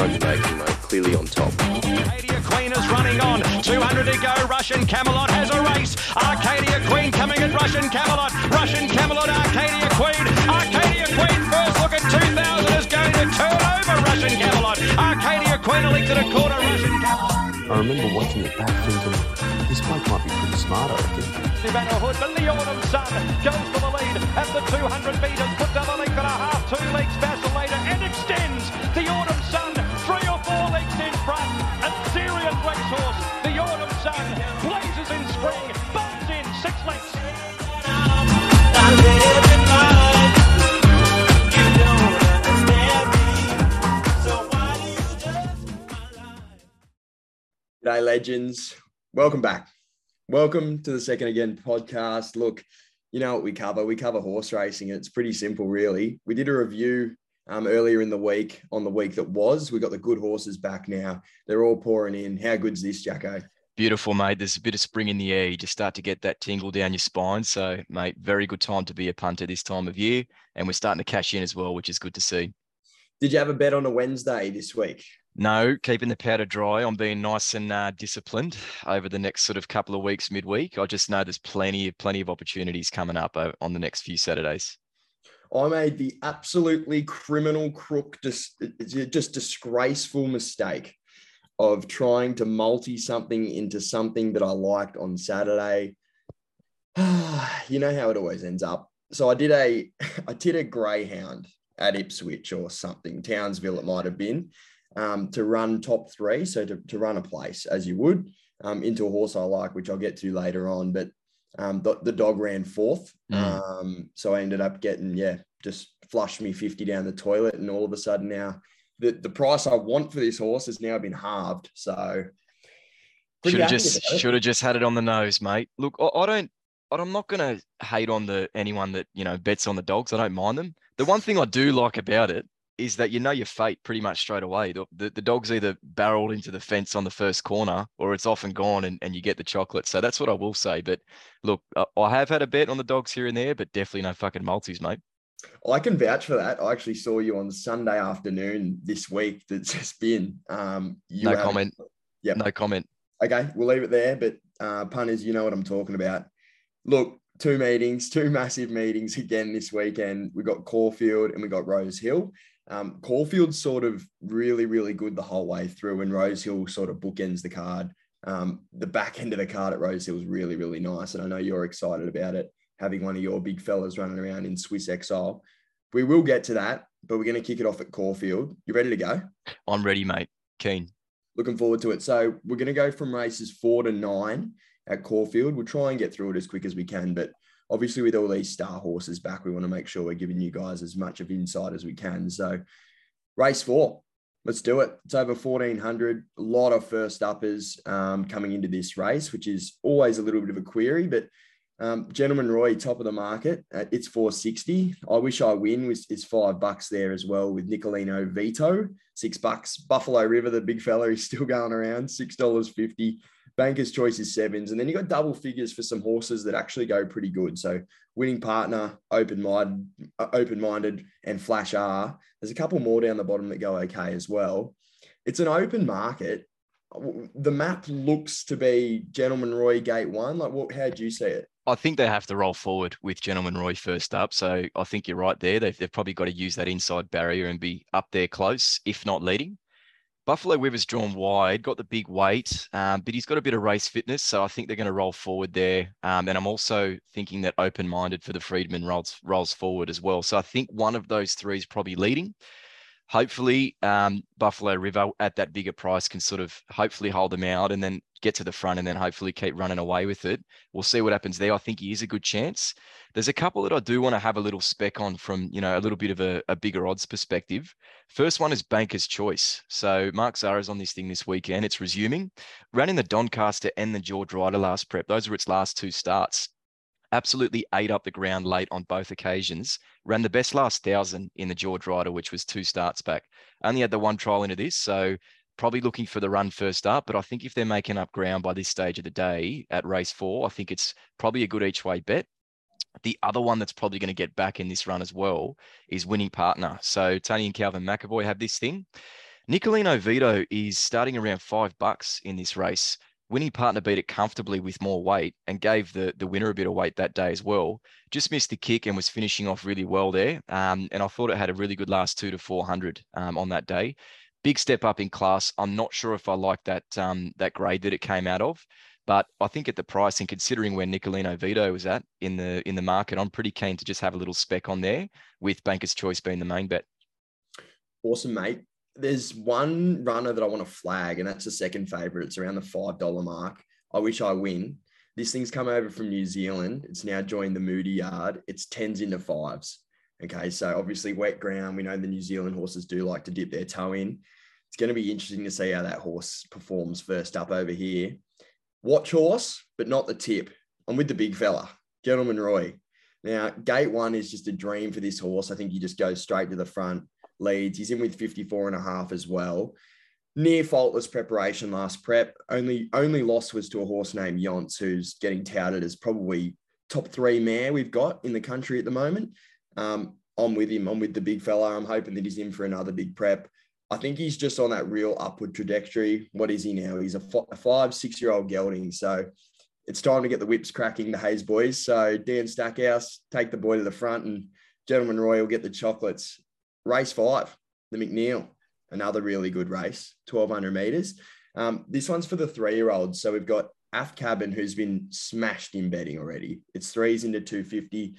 making. Clearly on top. Arcadia Queen is running on. 200 to go. Russian Camelot has a race. Arcadia Queen coming at Russian Camelot. Russian Camelot, Arcadia Queen. Arcadia Queen first look at 2000 is going to turn over Russian Camelot. Arcadia Queen and a quarter. Russian Camelot. I remember watching it back thinking, this bloke might be pretty smart, I reckon. But Sun goes for the lead at the 200 metres, legends. Welcome back. Welcome to the Second Again podcast. Look, you know what we cover? We cover horse racing. It's pretty simple, really. We did a review um, earlier in the week on the week that was. We got the good horses back now. They're all pouring in. How good's this, Jacko? Beautiful, mate. There's a bit of spring in the air. You just start to get that tingle down your spine. So, mate, very good time to be a punter this time of year. And we're starting to cash in as well, which is good to see. Did you have a bet on a Wednesday this week? No, keeping the powder dry. I'm being nice and uh, disciplined over the next sort of couple of weeks, midweek. I just know there's plenty of plenty of opportunities coming up uh, on the next few Saturdays. I made the absolutely criminal crook, just, just disgraceful mistake of trying to multi something into something that I liked on Saturday. you know how it always ends up. So I did a I did a greyhound at Ipswich or something, Townsville it might have been, um, to run top three. So to, to run a place as you would um, into a horse I like, which I'll get to later on. But um, the, the dog ran fourth. Mm. Um, so I ended up getting, yeah, just flushed me 50 down the toilet. And all of a sudden now the, the price I want for this horse has now been halved. So Should have just should have just had it on the nose, mate. Look, I, I don't. I'm not going to hate on the anyone that you know bets on the dogs. I don't mind them. The one thing I do like about it is that you know your fate pretty much straight away. The, the, the dog's either barreled into the fence on the first corner or it's off and gone and, and you get the chocolate. So that's what I will say. But look, I, I have had a bet on the dogs here and there, but definitely no fucking multis, mate. I can vouch for that. I actually saw you on Sunday afternoon this week that's just been. Um, No have- comment. Yep. No comment. Okay, we'll leave it there. But uh, punters, you know what I'm talking about. Look, two meetings, two massive meetings again this weekend. We got Caulfield and we got Rose Hill. Um, Caulfield's sort of really, really good the whole way through, and Rosehill sort of bookends the card. Um, the back end of the card at Rose Hill is really, really nice, and I know you're excited about it. Having one of your big fellas running around in Swiss Exile. We will get to that, but we're going to kick it off at Caulfield. You ready to go? I'm ready, mate. Keen. looking forward to it. So we're going to go from races four to nine at Caulfield. We'll try and get through it as quick as we can, but obviously with all these star horses back, we want to make sure we're giving you guys as much of insight as we can. So race four, let's do it. It's over 1400, a lot of first uppers um, coming into this race, which is always a little bit of a query, but um, Gentleman Roy, top of the market. Uh, it's 460. I wish I win was is five bucks there as well with Nicolino Vito, six bucks. Buffalo River, the big fella, is still going around, six dollars fifty. Banker's Choice is sevens, and then you got double figures for some horses that actually go pretty good. So winning partner, open Mind, uh, open minded, and Flash R. There's a couple more down the bottom that go okay as well. It's an open market. The map looks to be Gentleman Roy Gate One. Like, what? How do you see it? I think they have to roll forward with Gentleman Roy first up. So I think you're right there. They've, they've probably got to use that inside barrier and be up there close, if not leading. Buffalo River's drawn wide, got the big weight, um, but he's got a bit of race fitness. So I think they're going to roll forward there. Um, and I'm also thinking that open minded for the Freedman rolls, rolls forward as well. So I think one of those three is probably leading. Hopefully, um, Buffalo River at that bigger price can sort of hopefully hold them out and then get to the front and then hopefully keep running away with it. We'll see what happens there. I think he is a good chance. There's a couple that I do want to have a little spec on from, you know, a little bit of a, a bigger odds perspective. First one is Banker's Choice. So Mark Zahra's on this thing this weekend. It's resuming. Ran in the Doncaster and the George Ryder last prep. Those were its last two starts. Absolutely ate up the ground late on both occasions. Ran the best last thousand in the George Ryder, which was two starts back. Only had the one trial into this. So probably looking for the run first up. But I think if they're making up ground by this stage of the day at race four, I think it's probably a good each way bet. The other one that's probably going to get back in this run as well is winning partner. So Tony and Calvin McEvoy have this thing. Nicolino Vito is starting around five bucks in this race. Winning partner beat it comfortably with more weight and gave the, the winner a bit of weight that day as well. Just missed the kick and was finishing off really well there. Um, and I thought it had a really good last two to 400 um, on that day. Big step up in class. I'm not sure if I like that um, that grade that it came out of. But I think at the price and considering where Nicolino Vito was at in the in the market, I'm pretty keen to just have a little spec on there with Banker's Choice being the main bet. Awesome, mate. There's one runner that I want to flag, and that's the second favorite. It's around the five dollar mark. I wish I win. This thing's come over from New Zealand. It's now joined the Moody Yard. It's tens into fives. Okay, so obviously wet ground. We know the New Zealand horses do like to dip their toe in. It's going to be interesting to see how that horse performs first up over here watch horse, but not the tip. I'm with the big fella, Gentleman Roy. Now, gate one is just a dream for this horse. I think he just goes straight to the front, leads. He's in with 54 and a half as well. Near faultless preparation last prep. Only only loss was to a horse named Yonce, who's getting touted as probably top three mare we've got in the country at the moment. Um, I'm with him. I'm with the big fella. I'm hoping that he's in for another big prep. I think he's just on that real upward trajectory. What is he now? He's a, f- a five, six year old gelding. So it's time to get the whips cracking, the Hayes boys. So Dan Stackhouse, take the boy to the front, and Gentleman Roy will get the chocolates. Race five, the McNeil, another really good race, 1200 meters. Um, this one's for the three year olds. So we've got Aft Cabin, who's been smashed in betting already. It's threes into 250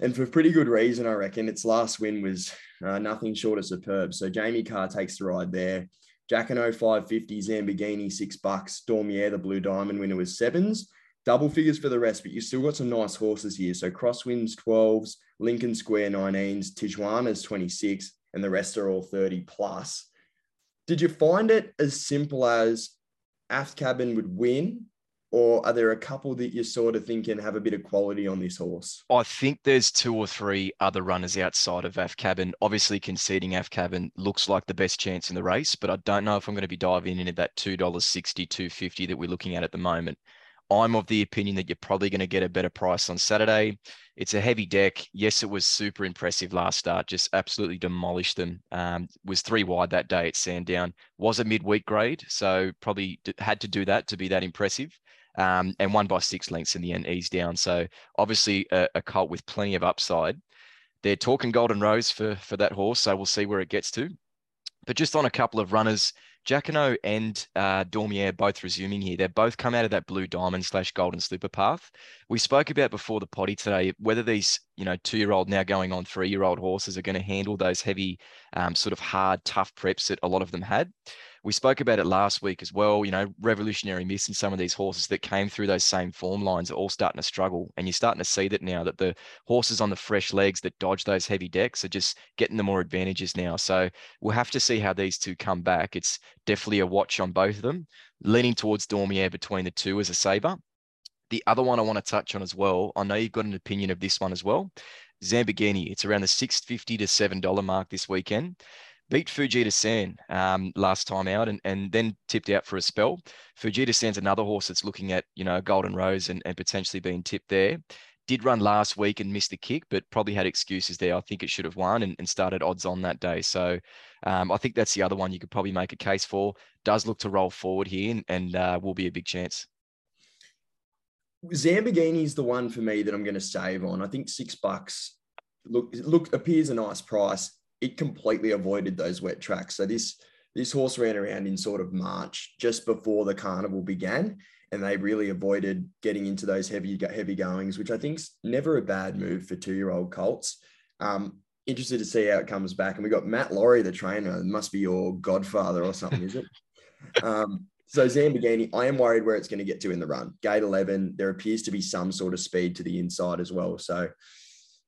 and for pretty good reason, I reckon. Its last win was uh, nothing short of superb. So Jamie Kah takes the ride there. Jacquinot 550, Zambigini six bucks, Dormier the Blue Diamond winner was sevens. Double figures for the rest, but you've still got some nice horses here. So Crosswinds 12s, Lincoln Square 19s, Tijuana's 26, and the rest are all 30 plus. Did you find it as simple as Aft Cabin would win or are there a couple that you're sort of think thinking have a bit of quality on this horse? I think there's two or three other runners outside of Aft Cabin. Obviously, conceding Aft Cabin looks like the best chance in the race, but I don't know if I'm going to be diving into that $2.60, $2.50 that we're looking at at the moment. I'm of the opinion that you're probably going to get a better price on Saturday. It's a heavy deck. Yes, it was super impressive last start. Just absolutely demolished them. Um, was three wide that day at Sandown. Was a midweek grade, so probably had to do that to be that impressive um, and won by six lengths in the end, eased down. So obviously a, a colt with plenty of upside. They're talking Golden Rose for for that horse, so we'll see where it gets to. But just on a couple of runners, Jacquinot and uh, Dormier both resuming here. They've both come out of that blue diamond slash golden slipper path. We spoke about before the potty today whether these, you know, two year old now going on three year old horses are going to handle those heavy, um, sort of hard, tough preps that a lot of them had. We spoke about it last week as well. You know, revolutionary miss in some of these horses that came through those same form lines are all starting to struggle. And you're starting to see that now that the horses on the fresh legs that dodge those heavy decks are just getting the more advantages now. So we'll have to see how these two come back. It's definitely a watch on both of them, leaning towards Dormier between the two as a saver. The other one I want to touch on as well, I know you've got an opinion of this one as well. Zambigini, it's around the 650 to $7 mark this weekend beat Fujita San um, last time out and, and then tipped out for a spell. Fujita San's another horse that's looking at, you know, Golden Rose and, and potentially being tipped there. Did run last week and missed the kick, but probably had excuses there. I think it should have won and, and started odds on that day. So um, I think that's the other one you could probably make a case for. Does look to roll forward here and, and uh, will be a big chance. Zambigini is the one for me that I'm going to save on. I think six bucks look look appears a nice price it completely avoided those wet tracks. So this this horse ran around in sort of March, just before the carnival began, and they really avoided getting into those heavy heavy goings, which I think's never a bad move for two year old colts. Um, interested to see how it comes back. And we got Matt Laurie, the trainer, it must be your godfather or something, is it? Um, so Zambigini, I am worried where it's going to get to in the run. Gate 11, there appears to be some sort of speed to the inside as well. So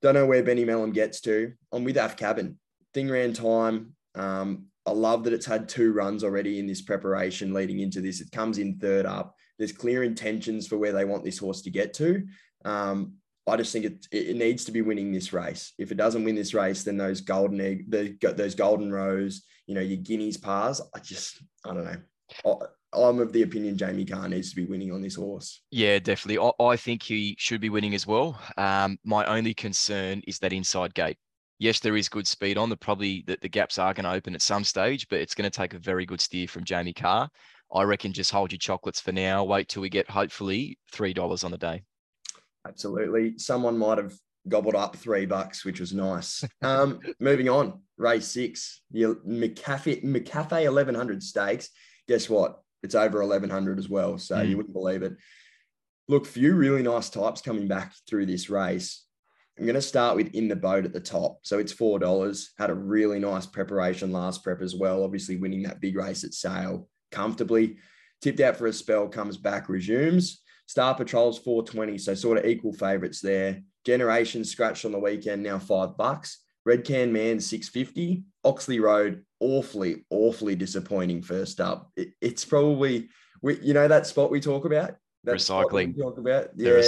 don't know where Benny Melham gets to. I'm with Aft Cabin thing ran time. Um, I love that it's had two runs already in this preparation leading into this. It comes in third up. There's clear intentions for where they want this horse to get to. Um, I just think it, it needs to be winning this race. If it doesn't win this race, then those golden egg, the, those Golden Rose, you know, your guineas pars. I just, I don't know. I'm of the opinion Jamie Kah needs to be winning on this horse. Yeah, definitely. I, I think he should be winning as well. Um, my only concern is that inside gate Yes, there is good speed on. The probably that the gaps are going to open at some stage, but it's going to take a very good steer from Jamie Kah. I reckon just hold your chocolates for now. Wait till we get hopefully three dollars on the day. Absolutely. Someone might have gobbled up three bucks, which was nice. Um, moving on, race six, the McAfee McAfee eleven hundred stakes. Guess what? It's over eleven hundred as well. So Mm. you wouldn't believe it. Look, few really nice types coming back through this race. I'm going to start with in the boat at the top. So it's four dollars. Had a really nice preparation last prep as well. Obviously winning that big race at Sale comfortably. Tipped out for a spell, comes back, resumes. Star Patrol's 420, so sort of equal favourites there. Generation scratched on the weekend, now five bucks. Red Can Man 650. Oxley Road, awfully, awfully disappointing first up. It- it's probably we, you know that spot we talk about? That Recycling. Talk about? The right.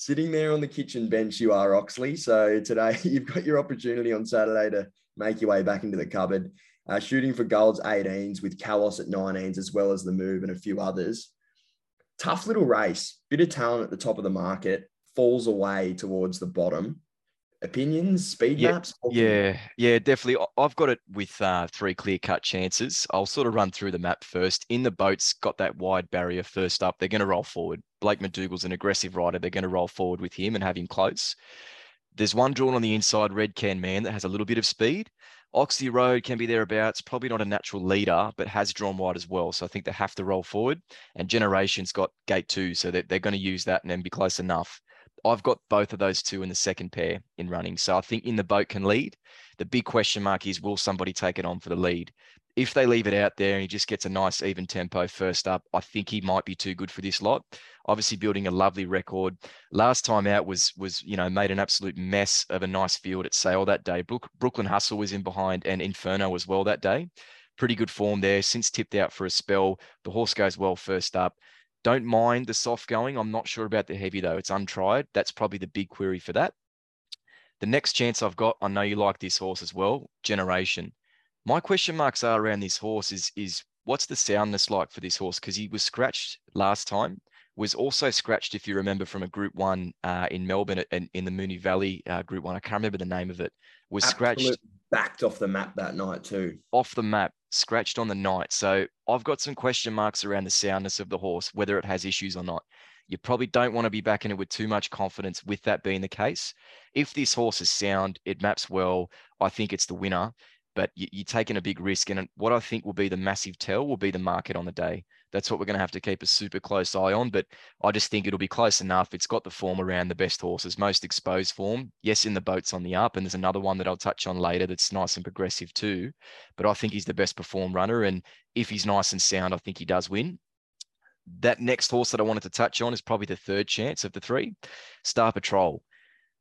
Sitting there on the kitchen bench, you are Oxley. So today you've got your opportunity on Saturday to make your way back into the cupboard. Uh, shooting for golds 18s with Kalos at 19s, as well as the move and a few others. Tough little race, bit of talent at the top of the market, falls away towards the bottom. Opinions, speed Yeah, maps? Yeah, yeah, definitely. I've got it with uh, three clear cut chances. I'll sort of run through the map first. In the boats, got that wide barrier first up. They're going to roll forward. Blaike McDougall's an aggressive rider. They're going to roll forward with him and have him close. There's one drawn on the inside, Red Can Man, that has a little bit of speed. Oxley Road can be thereabouts. Probably not a natural leader, but has drawn wide as well. So I think they have to roll forward. And Generation's got gate two, so they're, they're going to use that and then be close enough. I've got both of those two in the second pair in running. So I think in the boat can lead. The big question mark is will somebody take it on for the lead? If they leave it out there and he just gets a nice even tempo first up, I think he might be too good for this lot. Obviously building a lovely record. Last time out was was you know made an absolute mess of a nice field at Sale that day. Brook, Brooklyn Hustle was in behind and Inferno as well that day. Pretty good form there. Since tipped out for a spell, the horse goes well first up. Don't mind the soft going. I'm not sure about the heavy though. It's untried. That's probably the big query for that. The next chance I've got, I know you like this horse as well, Generation. My question marks are around this horse is is what's the soundness like for this horse? Because he was scratched last time, was also scratched, if you remember, from a Group One uh, in Melbourne in, in the Moonee Valley uh, Group One. I can't remember the name of it. Was scratched Absolute backed off the map that night too. off the map, scratched on the night. So I've got some question marks around the soundness of the horse, whether it has issues or not. You probably don't want to be backing it with too much confidence with that being the case. If this horse is sound, it maps well, I think it's the winner. But you, you're taking a big risk. And what I think will be the massive tell will be the market on the day. That's what we're going to have to keep a super close eye on. But I just think it'll be close enough. It's got the form around the best horses, most exposed form. Yes, in the boats on the up. And there's another one that I'll touch on later that's nice and progressive too. But I think he's the best perform runner. And if he's nice and sound, I think he does win. That next horse that I wanted to touch on is probably the third chance of the three, Star Patrol.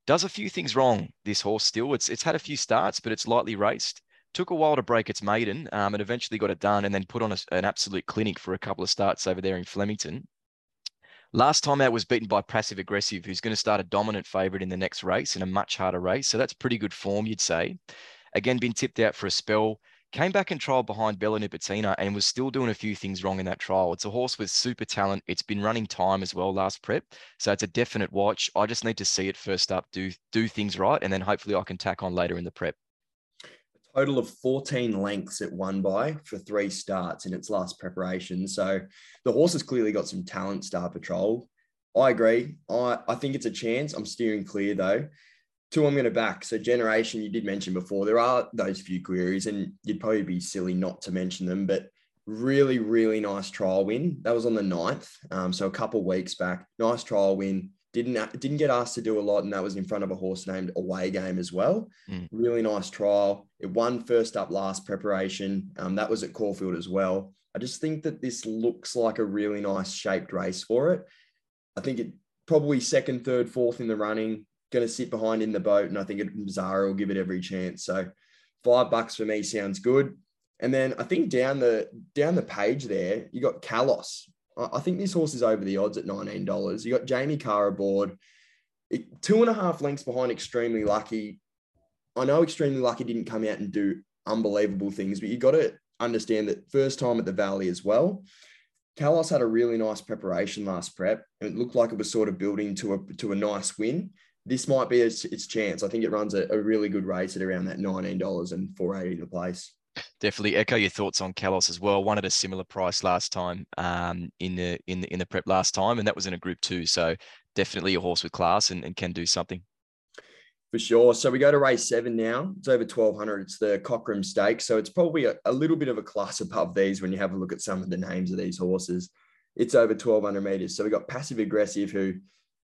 Does a few things wrong, this horse still. It's it's had a few starts, but it's lightly raced. Took a while to break its maiden um, and eventually got it done and then put on a, an absolute clinic for a couple of starts over there in Flemington. Last time out was beaten by Passive Aggressive, who's going to start a dominant favourite in the next race in a much harder race. So that's pretty good form, you'd say. Again, been tipped out for a spell. Came back and trialled behind Bella Nipotina and was still doing a few things wrong in that trial. It's a horse with super talent. It's been running time as well last prep. So it's a definite watch. I just need to see it first up, do do things right, and then hopefully I can tack on later in the prep. Total of 14 lengths it won by for three starts in its last preparation. So the horse has clearly got some talent, Star Patrol. I agree. I, I think it's a chance. I'm steering clear though. Two, I'm going to back. So generation, you did mention before, there are those few queries, and you'd probably be silly not to mention them, but really, really nice trial win. That was on the 9th. Um, so a couple weeks back. Nice trial win. Didn't didn't get asked to do a lot, and that was in front of a horse named Away Game as well. Mm. Really nice trial. It won first up last preparation. Um, that was at Caulfield as well. I just think that this looks like a really nice shaped race for it. I think it probably second, third, fourth in the running. Going to sit behind in the boat, and I think it, Zahra will give it every chance. So five bucks for me sounds good. And then I think down the down the page there, you got Kalos. I think this horse is over the odds at nineteen dollars. You got Jamie Kah aboard, it, two and a half lengths behind. Extremely lucky. I know Extremely Lucky didn't come out and do unbelievable things, but you got to understand that first time at the Valley as well. Kalos had a really nice preparation last prep. and It looked like it was sort of building to a to a nice win. this might be its, its chance. I think it runs a, a really good race at around that $19 and 480 the place. Definitely echo your thoughts on Kalos as well. One at a similar price last time um, in the in the in the prep last time, and that was in a group two. So definitely a horse with class and, and can do something. For sure. So we go to race seven now. It's over 1200. It's the Cockram Stakes. So it's probably a, a, little bit of a class above these when you have a look at some of the names of these horses. It's over 1200 meters. So we got Passive Aggressive, who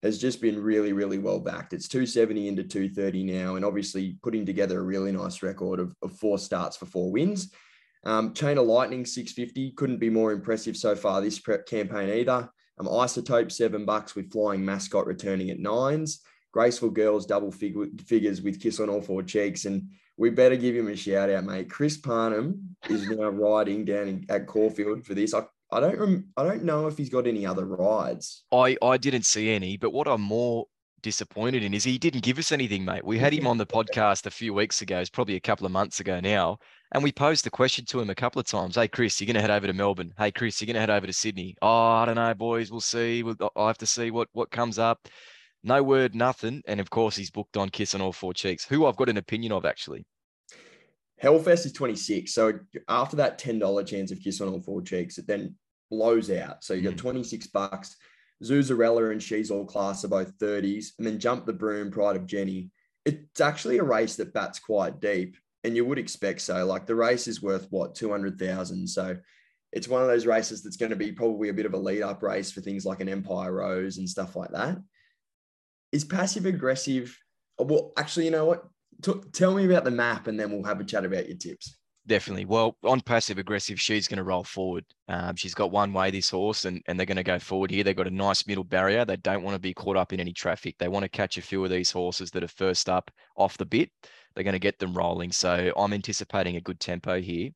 has just been really, really well backed. It's 270 into 230 now, and obviously putting together a really nice record of, of four starts for four wins. Um, Chain of Lightning 650 couldn't be more impressive so far this prep campaign either. Um, Isotope seven bucks with Flying Mascot returning at nines. Graceful Girls double fig- figures with Kiss on all four cheeks, and we better give him a shout out, mate. Chris Parnham is now riding down in, at Caulfield for this. I I don't rem- I don't know if he's got any other rides. I I didn't see any, but what I'm more disappointed in is he didn't give us anything, mate. We had him on the podcast a few weeks ago, it's probably a couple of months ago now, and we posed the question to him a couple of times. Hey, Chris, you're going to head over to Melbourne. Hey, Chris, you're going to head over to Sydney. Oh, I don't know, boys. We'll see. We'll, I have to see what what comes up. No word, nothing. And of course, he's booked on Kiss on all four cheeks, who I've got an opinion of actually. Hellfest is 26. So after that $10 chance of Kiss on all four cheeks, it then blows out. So you got mm. 26 bucks. Zuzarella and She's All Class are both 30s. And then Jump the Broom, Pride of Jenny. It's actually a race that bats quite deep. And you would expect so. Like the race is worth what, 200,000. So it's one of those races that's going to be probably a bit of a lead up race for things like an Empire Rose and stuff like that. Is passive aggressive? Well, actually, you know what? T- tell me about the map and then we'll have a chat about your tips. Definitely. Well, on passive aggressive, she's going to roll forward. Um, she's got one way, this horse, and, and they're going to go forward here. They've got a nice middle barrier. They don't want to be caught up in any traffic. They want to catch a few of these horses that are first up off the bit. They're going to get them rolling. So I'm anticipating a good tempo here.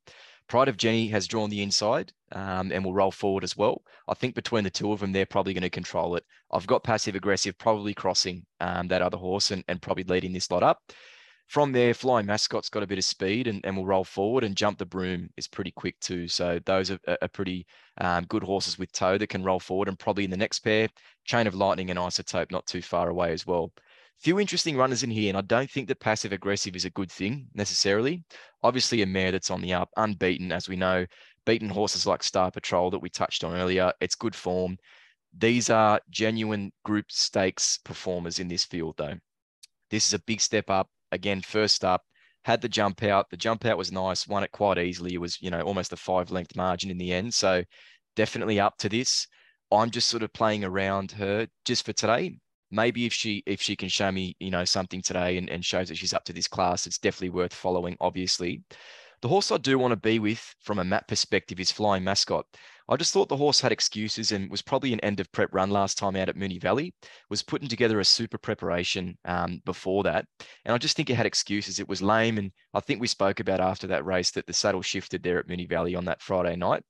Pride of Jenny has drawn the inside um, and will roll forward as well. I think between the two of them, they're probably going to control it. I've got passive aggressive probably crossing um, that other horse and, and probably leading this lot up. From there, Flying Mascot's got a bit of speed and, and will roll forward, and Jump the Broom is pretty quick too. So those are, are pretty um, good horses with toe that can roll forward, and probably in the next pair, Chain of Lightning and Isotope not too far away as well. Few interesting runners in here, and I don't think that passive aggressive is a good thing necessarily. Obviously, a mare that's on the up, unbeaten, as we know, beaten horses like Star Patrol that we touched on earlier. It's good form. These are genuine group stakes performers in this field, though. This is a big step up again, first up, had the jump out. The jump out was nice, won it quite easily. It was, you know, almost a five length margin in the end. So definitely up to this. I'm just sort of playing around her just for today. Maybe if she if she can show me, you know, something today and, and shows that she's up to this class, it's definitely worth following, obviously. The horse I do want to be with from a map perspective is Flying Mascot. I just thought the horse had excuses and was probably an end of prep run last time out at Moonee Valley. Was putting together a super preparation um, before that, and I just think it had excuses. It was lame, and I think we spoke about after that race that the saddle shifted there at Moonee Valley on that Friday night.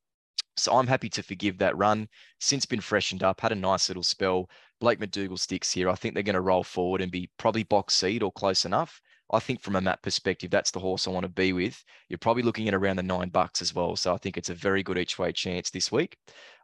So I'm happy to forgive that run. Since been freshened up, had a nice little spell. Blaike McDougall sticks here. I think they're going to roll forward and be probably box seed or close enough. I think from a map perspective, that's the horse I want to be with. You're probably looking at around the nine bucks as well. So I think it's a very good each way chance this week.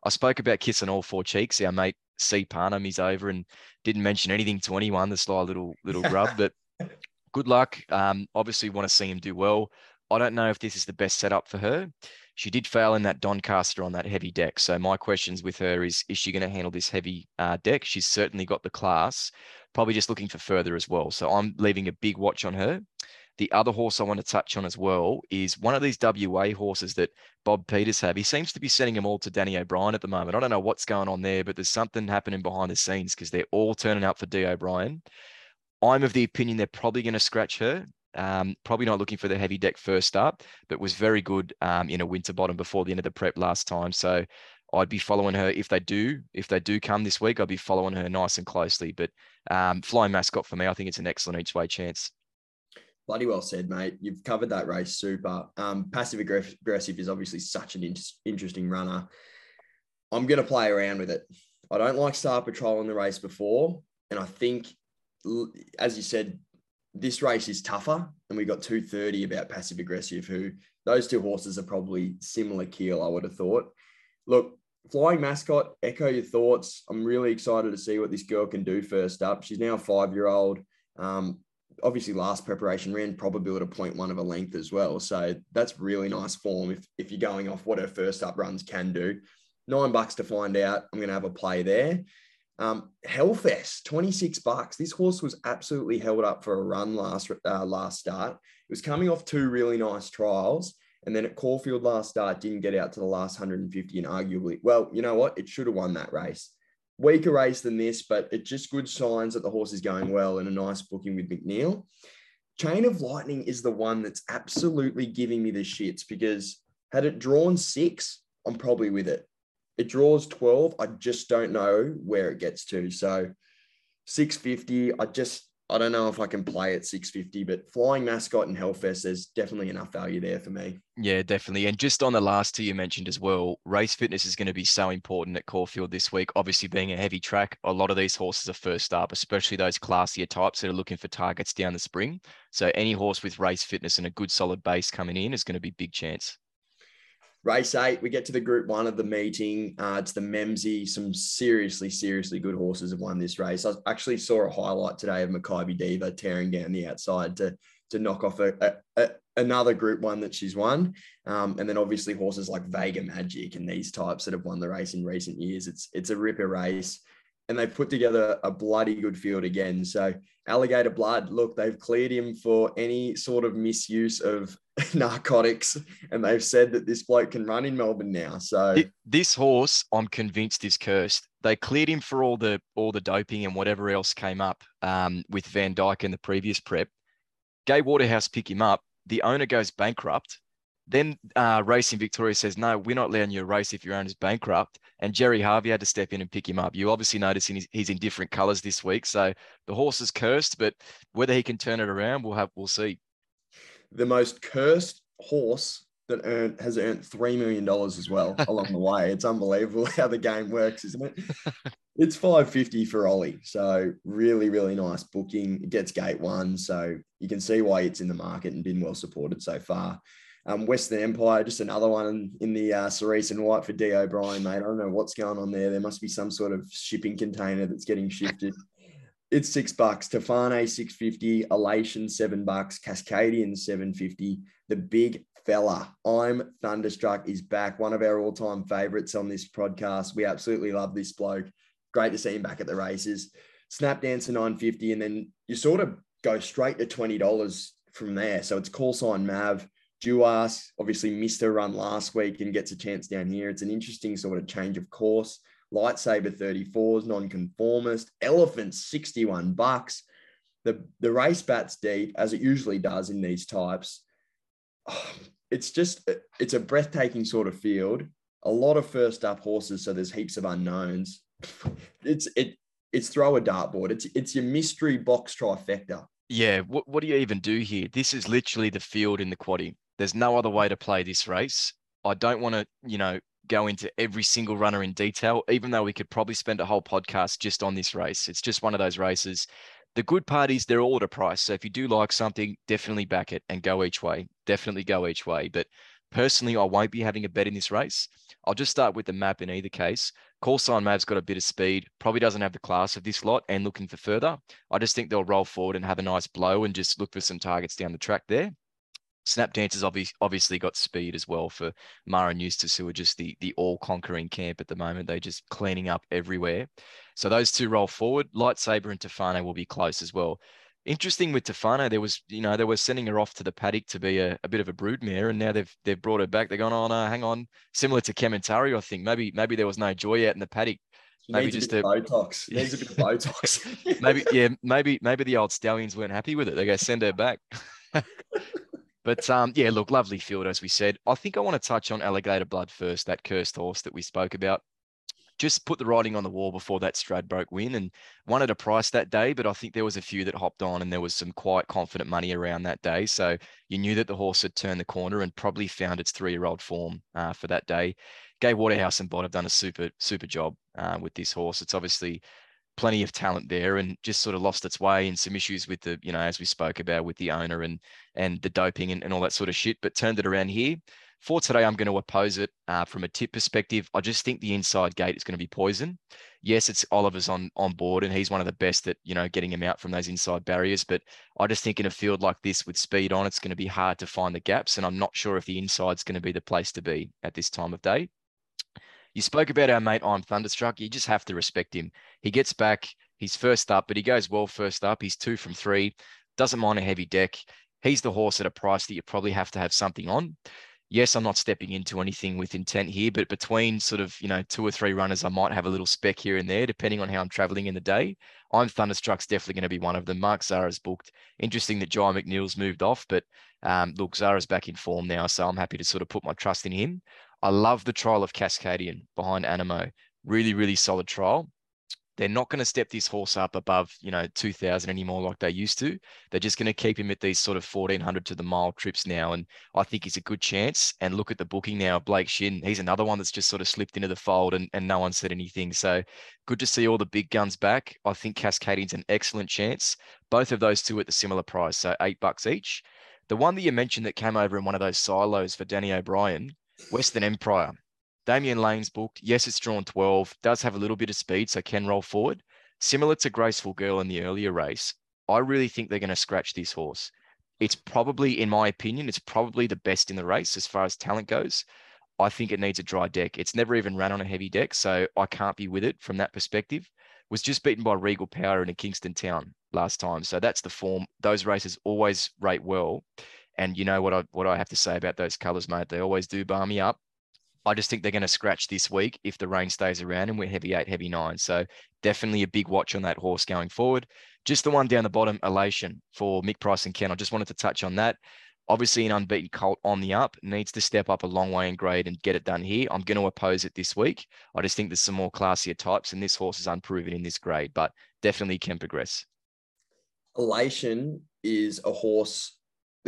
I spoke about kissing all four cheeks. Our mate C Parnham, he's over and didn't mention anything to anyone, the sly little little grub. But good luck. Um, obviously want to see him do well. I don't know if this is the best setup for her. She did fail in that Doncaster on that heavy deck. So my questions with her is, is she going to handle this heavy uh, deck? She's certainly got the class probably just looking for further as well. So I'm leaving a big watch on her. The other horse I want to touch on as well is one of these WA horses that Bob Peters have. He seems to be sending them all to Danny O'Brien at the moment. I don't know what's going on there, but there's something happening behind the scenes because they're all turning up for D O'Brien. I'm of the opinion they're probably going to scratch her. Um, probably not looking for the heavy deck first up, but was very good um, in a Winterbottom before the end of the prep last time. So I'd be following her if they do. If they do come this week, I'd be following her nice and closely. But um, flying mascot for me, I think it's an excellent each way chance. Bloody well said, mate. You've covered that race super. Um, passive aggressive is obviously such an in- interesting runner. I'm going to play around with it. I don't like Star Patrol in the race before, and I think, as you said, this race is tougher. And we got 230 about passive aggressive, who those two horses are probably similar keel, I would have thought. Look, Flying mascot, echo your thoughts. I'm really excited to see what this girl can do first up. She's now a five year old. Um, obviously, last preparation ran probability at a point one of a length as well. So that's really nice form if, if you're going off what her first up runs can do. Nine bucks to find out. I'm going to have a play there. Um, Hellfest, 26 bucks. This horse was absolutely held up for a run last uh, last start. It was coming off two really nice trials and then at Caulfield last start, didn't get out to the last 150 and arguably, well, you know what? It should have won that race. Weaker race than this, but it's just good signs that the horse is going well and a nice booking with McNeil. Chain of Lightning is the one that's absolutely giving me the shits because had it drawn six, I'm probably with it. It draws 12. I just don't know where it gets to. So 650, I just I don't know if I can play at 650, but flying mascot and Hellfest, there's definitely enough value there for me. Yeah, definitely. And just on the last two you mentioned as well, race fitness is going to be so important at Caulfield this week. Obviously, being a heavy track, a lot of these horses are first up, especially those classier types that are looking for targets down the spring. So any horse with race fitness and a good solid base coming in is going to be big chance. Race eight, we get to the group one of the meeting. Uh, it's the Memsie. Some seriously, seriously good horses have won this race. I actually saw a highlight today of Makybe Diva tearing down the outside to to knock off a, a, a another group one that she's won. Um, and then obviously horses like Vega Magic and these types that have won the race in recent years. It's it's a ripper race. And they've put together a bloody good field again. So alligator blood, look, they've cleared him for any sort of misuse of narcotics, and they've said that this bloke can run in Melbourne now. So this horse, I'm convinced, is cursed. They cleared him for all the all the doping and whatever else came up um, with Vandyke in the previous prep. Gai Waterhouse pick him up. The owner goes bankrupt. Then uh, Racing Victoria says, no, we're not letting you race if your owner's bankrupt. And Gerry Harvey had to step in and pick him up. You obviously notice he's, he's in different colours this week. So the horse is cursed, but whether he can turn it around, we'll have we'll see the most cursed horse that earned has earned three million dollars as well along the way. It's unbelievable how the game works, isn't it? it's five fifty for Ollie, so really, really nice booking. It gets gate one, so you can see why it's in the market and been well supported so far. Um, Western Empire, just another one in the uh, Cerise and White for D O'Brien, mate. I don't know what's going on there. There must be some sort of shipping container that's getting shifted it's six bucks. Tofane six fifty. Elation seven bucks. Cascadian seven fifty. The big fella, I'm thunderstruck, is back. One of our all time favorites on this podcast. We absolutely love this bloke. Great to see him back at the races. Snap Dancer nine fifty, and then you sort of go straight to twenty dollars from there. So it's call sign Mav. Duas obviously missed her run last week and gets a chance down here. It's an interesting sort of change of course. Lightsaber 34s, nonconformist, Elephants 61 bucks. The, the race bats deep as it usually does in these types. it's just, it's a breathtaking sort of field. A lot of first up horses, so there's heaps of unknowns. It's it it's throw a dartboard. It's it's your mystery box trifecta. Yeah, what, what do you even do here? This is literally the field in the quaddy. There's no other way to play this race. I don't want to, you know, go into every single runner in detail, even though we could probably spend a whole podcast just on this race. It's just one of those races. The good part is they're all at a price. So if you do like something, definitely back it and go each way. Definitely go each way. But personally, I won't be having a bet in this race. I'll just start with the map in either case. Call sign Mav's got a bit of speed, probably doesn't have the class of this lot and looking for further. I just think they'll roll forward and have a nice blow and just look for some targets down the track there. Snap Dancers obviously obviously got speed as well for Maher and Eustace, who are just the the all conquering camp at the moment. They're just cleaning up everywhere. So those two roll forward. Lightsaber and Tofane will be close as well. Interesting with Tofane, there was, you know, they were sending her off to the paddock to be a, a bit of a broodmare, and now they've they've brought her back. They're going, oh no, hang on, similar to Kementari, I think. Maybe maybe there was no joy out in the paddock. maybe just a, a Botox. Needs a bit of Botox. maybe yeah, maybe maybe the old stallions weren't happy with it. They go send her back. But um, yeah, look, lovely field as we said. I think I want to touch on Alligator Blood first, that cursed horse that we spoke about. Just put the writing on the wall before that Stradbroke win and wanted a price that day, but I think there was a few that hopped on and there was some quite confident money around that day. So you knew that the horse had turned the corner and probably found its three-year-old form uh, for that day. Gai Waterhouse and Bott have done a super, super job uh, with this horse. It's obviously plenty of talent there and just sort of lost its way in some issues with the, you know, as we spoke about with the owner and and the doping and, and all that sort of shit, but turned it around here. For today, I'm going to oppose it uh, from a tip perspective. I just think the inside gate is going to be poison. Yes, it's Oliver's on on board, and he's one of the best at you know getting him out from those inside barriers. But I just think in a field like this with speed on, it's going to be hard to find the gaps, and I'm not sure if the inside's going to be the place to be at this time of day. You spoke about our mate I'm Thunderstruck. You just have to respect him. He gets back, he's first up, but he goes well first up. He's two from three, doesn't mind a heavy deck. He's the horse at a price that you probably have to have something on yes, I'm not stepping into anything with intent here, but between sort of, you know, two or three runners, I might have a little spec here and there, depending on how I'm traveling in the day. I'm Thunderstruck's definitely going to be one of them. Mark Zahra's booked. Interesting that Jye McNeil's moved off, but um, look, Zahra's back in form now, so I'm happy to sort of put my trust in him. I love the trial of Cascadian behind Animo. Really, really solid trial. They're not going to step this horse up above, you know, 2000 anymore like they used to. They're just going to keep him at these sort of 1400 to the mile trips now. And I think he's a good chance. And look at the booking now, Blake Shinn. He's another one that's just sort of slipped into the fold and, and no one said anything. So good to see all the big guns back. I think Cascadian's an excellent chance. Both of those two at the similar price, so eight bucks each. The one that you mentioned that came over in one of those silos for Danny O'Brien, Western Empire. Damian Lane's booked. Yes, it's drawn 12, does have a little bit of speed, so can roll forward. Similar to Graceful Girl in the earlier race, I really think they're going to scratch this horse. It's probably, in my opinion, it's probably the best in the race as far as talent goes. I think it needs a dry deck. It's never even ran on a heavy deck, so I can't be with it from that perspective. Was just beaten by Regal Power in a Kingston Town last time, so that's the form. Those races always rate well, and you know what I what I have to say about those colours, mate. They always do bar me up. I just think they're going to scratch this week if the rain stays around and we're heavy eight, heavy nine. So definitely a big watch on that horse going forward. Just the one down the bottom, Elation for Mick Price and Kent. I just wanted to touch on that. Obviously, an unbeaten colt on the up needs to step up a long way in grade and get it done here. I'm going to oppose it this week. I just think there's some more classier types, and this horse is unproven in this grade, but definitely can progress. Elation is a horse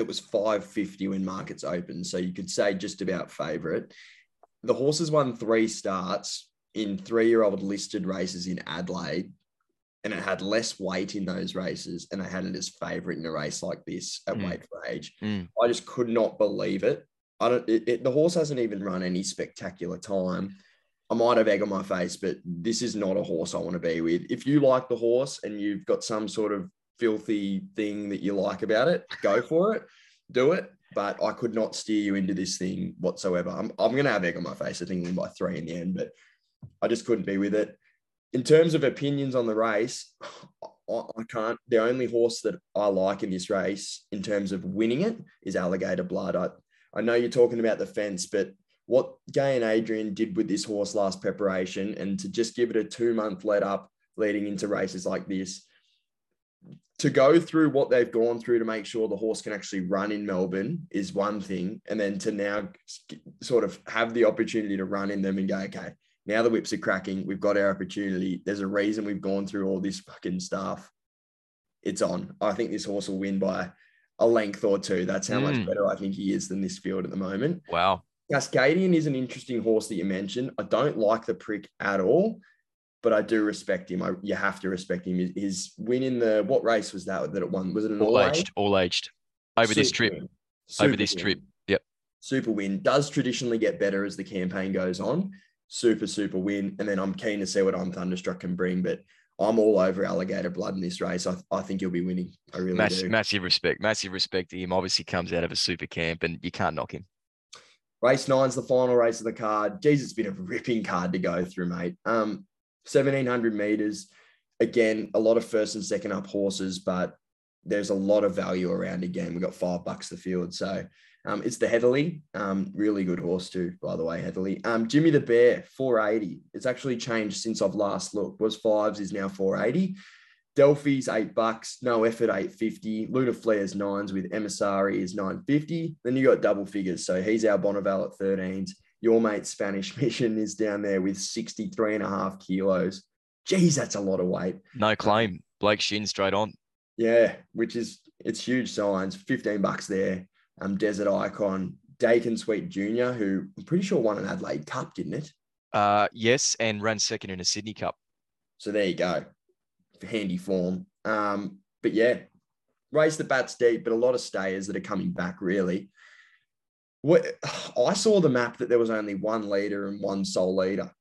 that was 550 when markets opened. So you could say just about favorite the horse has won three starts in three year old listed races in Adelaide, and it had less weight in those races, and they had it as favourite in a race like this at mm. weight for age. Mm. I just could not believe it. I don't. It, it, the horse hasn't even run any spectacular time. I might have egg on my face, but this is not a horse I want to be with. If you like the horse and you've got some sort of filthy thing that you like about it, go for it, do it but I could not steer you into this thing whatsoever. I'm, I'm going to have egg on my face. I think win by three in the end, but I just couldn't be with it. In terms of opinions on the race, I, I can't. The only horse that I like in this race, in terms of winning it, is Alligator Blood. I, I know you're talking about the fence, but what Gai and Adrian did with this horse last preparation, and to just give it a two month let up leading into races like this, to go through what they've gone through to make sure the horse can actually run in Melbourne is one thing. And then to now sort of have the opportunity to run in them and go, okay, now the whips are cracking. We've got our opportunity. There's a reason we've gone through all this fucking stuff. It's on. I think this horse will win by a length or two. That's how mm. much better I think he is than this field at the moment. Wow. Cascadian is an interesting horse that you mentioned. I don't like the prick at all but I do respect him. I, you have to respect him. His, win in the what race was that that it won? Was it an all, all aged? All aged over Super this trip. over this win. trip. Yep. Super win does traditionally get better as the campaign goes on. Super super win, and then I'm keen to see what I'm Thunderstruck can bring, but. I'm all over alligator blood in this race. I, I think he'll be winning. I really massive, do. Massive respect. Massive respect to him. Obviously comes out of a super camp and you can't knock him. Race nine's the final race of the card. Jesus, it's been a ripping card to go through, mate. Um, 1700 meters. Again, a lot of first and second up horses, but there's a lot of value around again. We've got five bucks the field. So um, it's the Heatherlie, um, really good horse too, by the way, Heatherlie. Um, Jimmy the Bear, 480. It's actually changed since I've last looked. Was fives, is now 480. Delphi's eight bucks, no effort, 850. Lunar Flare's nines with Emissary is 950. Then you got double figures. So he's our Bonneval at 13s. Your mate Spanish Mission is down there with 63 and a half kilos. Geez, that's a lot of weight. No claim. Blake Shinn straight on. Yeah, which is it's huge signs. 15 bucks there. Um, Desert Icon, Daqiansweet Jr., who I'm pretty sure won an Adelaide Cup, didn't it? Uh yes, and ran second in a Sydney Cup. So there you go. Handy form. Um, but yeah, race the bats deep, but a lot of stayers that are coming back really. What I saw the map that there was only one leader and one sole leader.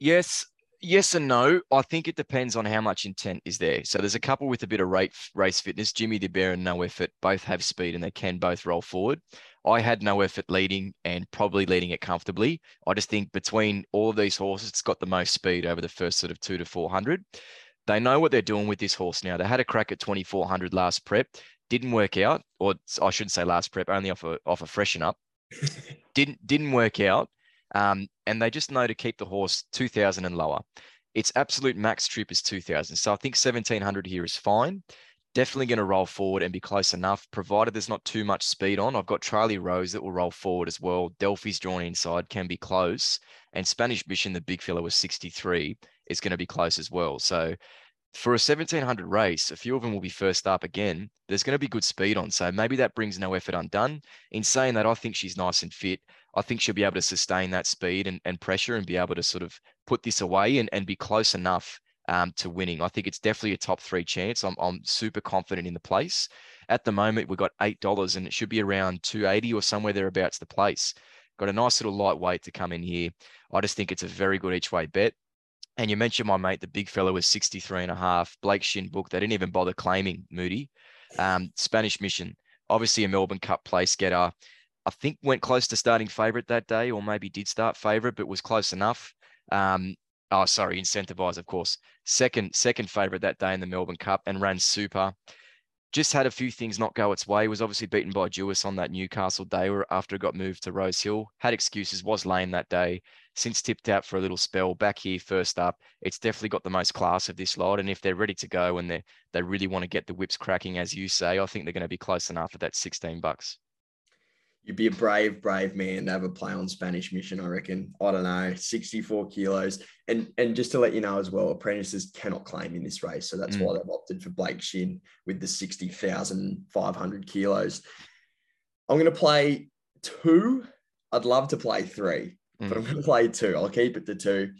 Yes, yes and no. I think it depends on how much intent is there. So there's a couple with a bit of race fitness. Jimmy the Bear and No Effort both have speed and they can both roll forward. I had No Effort leading and probably leading it comfortably. I just think between all of these horses, it's got the most speed over the first sort of two to 400. They know what they're doing with this horse now. They had a crack at 2400 last prep, didn't work out, or I shouldn't say last prep, only off a, off a freshen up. didn't didn't work out. Um, and they just know to keep the horse 2000 and lower. Its absolute max trip is 2000. So I think 1700 here is fine. Definitely going to roll forward and be close enough, provided there's not too much speed on. I've got Charlie Rose that will roll forward as well. Delphi's drawn inside, can be close. And Spanish Mission, the big fella, was 63, is going to be close as well. So for a 1700 race, a few of them will be first up again. There's going to be good speed on. So maybe that brings no effort undone. In saying that, I think she's nice and fit. I think she'll be able to sustain that speed and, and pressure and be able to sort of put this away and, and be close enough um, to winning. I think it's definitely a top three chance. I'm, I'm super confident in the place. At the moment, we've got $8 and it should be around 280 or somewhere thereabouts the place. Got a nice little lightweight to come in here. I just think it's a very good each way bet. And you mentioned my mate, the big fella was 63 and a half. Blake Shinn book. They didn't even bother claiming Moody. Um, Spanish Mission, obviously a Melbourne Cup place getter. I think went close to starting favourite that day, or maybe did start favourite, but was close enough. Um, oh, sorry, incentivise, of course. Second, second favourite that day in the Melbourne Cup and ran super. Just had a few things not go its way. Was obviously beaten by Jewess on that Newcastle day or after it got moved to Rose Hill. Had excuses, was lame that day. Since tipped out for a little spell, back here first up. It's definitely got the most class of this lot. And if they're ready to go and they they really want to get the whips cracking, as you say, I think they're going to be close enough at that 16 bucks you'd be a brave, brave man to have a play on Spanish mission, I reckon. I don't know, 64 kilos. And and just to let you know as well, apprentices cannot claim in this race. So that's mm. why they've opted for Blake Shinn with the 60,500 kilos. I'm going to play two. I'd love to play three, mm. but I'm going to play two. I'll keep it to two.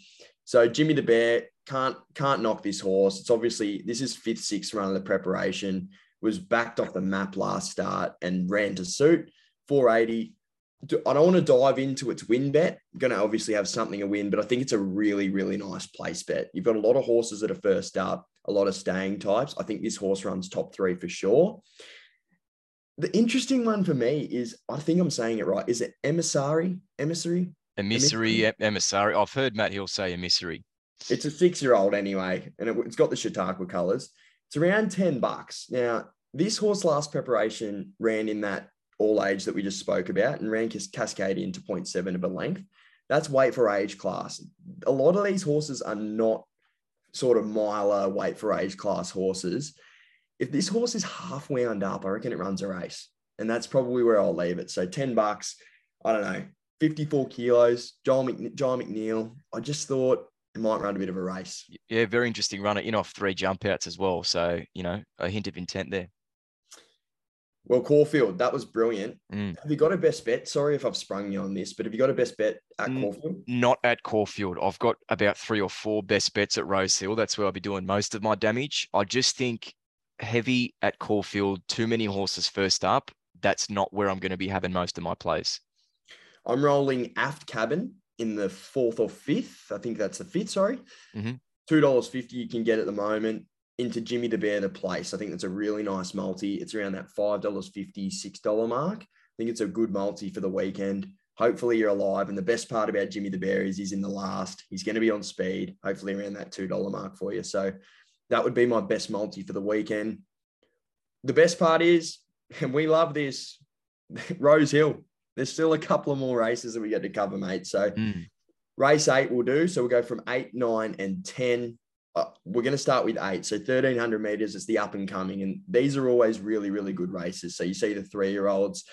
So Jimmy the Bear can't can't knock this horse. It's obviously this is fifth, sixth run of the preparation. Was backed off the map last start and ran to suit. 480. I don't want to dive into its win bet. I'm going to obviously have something to win, but I think it's a really, really nice place bet. You've got a lot of horses that are first up, a lot of staying types. I think this horse runs top three for sure. The interesting one for me is, I think I'm saying it right. Is it emissary? Emissary? Emissary, emissary. I've heard Matt Hill say emissary. It's a six year old anyway, and it, has got the Chautauqua colors. It's around 10 bucks. Now, this horse last preparation ran in that all age that we just spoke about and ran Cascadian to 0.7 of a length. That's weight for age class. A lot of these horses are not sort of miler weight for age class horses. If this horse is half wound up, I reckon it runs a race. And that's probably where I'll leave it. So 10 bucks, I don't know, 54 kilos, Joel, Mc, Joel McNeil. I just thought it might run a bit of a race. Yeah, very interesting runner in off three jump outs as well. So, you know, a hint of intent there. Well, Caulfield, that was brilliant. Mm. Have you got a best bet? Sorry if I've sprung you on this, but have you got a best bet at Caulfield? Not at Caulfield. I've got about three or four best bets at Rose Hill. That's where I'll be doing most of my damage. I just think heavy at Caulfield, too many horses first up. That's not where I'm going to be having most of my plays. I'm rolling aft cabin in the fourth or fifth. I think that's the fifth, sorry. Mm-hmm. $2.50 you can get at the moment into Jimmy the Bear the place. I think that's a really nice multi. It's around that $5.50, $6 mark. I think it's a good multi for the weekend. Hopefully you're alive. And the best part about Jimmy the Bear is he's in the last. He's going to be on speed, hopefully around that $2 mark for you. So that would be my best multi for the weekend. The best part is, and we love this, Rose Hill. There's still a couple of more races that we get to cover, mate. So mm. race eight will do. So we'll go from eight, nine, and 10 uh, we're going to start with eight. So 1300 meters is the up and coming. And these are always really, really good races. So you see the three year olds,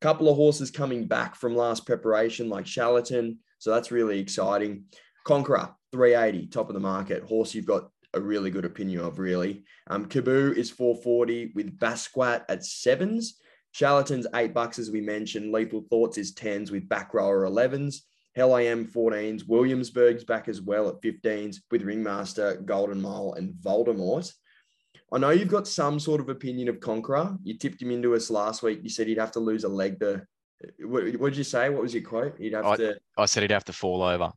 a couple of horses coming back from last preparation, like Charlatan. So that's really exciting. Conqueror, 380, top of the market. Horse you've got a really good opinion of, really. Um, Kaboo is 440 with Basquiat at sevens. Charlatan's eight bucks, as we mentioned. Lethal Thoughts is tens with back rower 11s. Hell I Am 14s, Williamsburg's back as well at 15s with Ringmaster, Golden Mile, and Voldemort. I know you've got some sort of opinion of Conqueror. You tipped him into us last week. You said he'd have to lose a leg to. What what did you say? What was your quote? He'd have I- to. I said he'd have to fall over.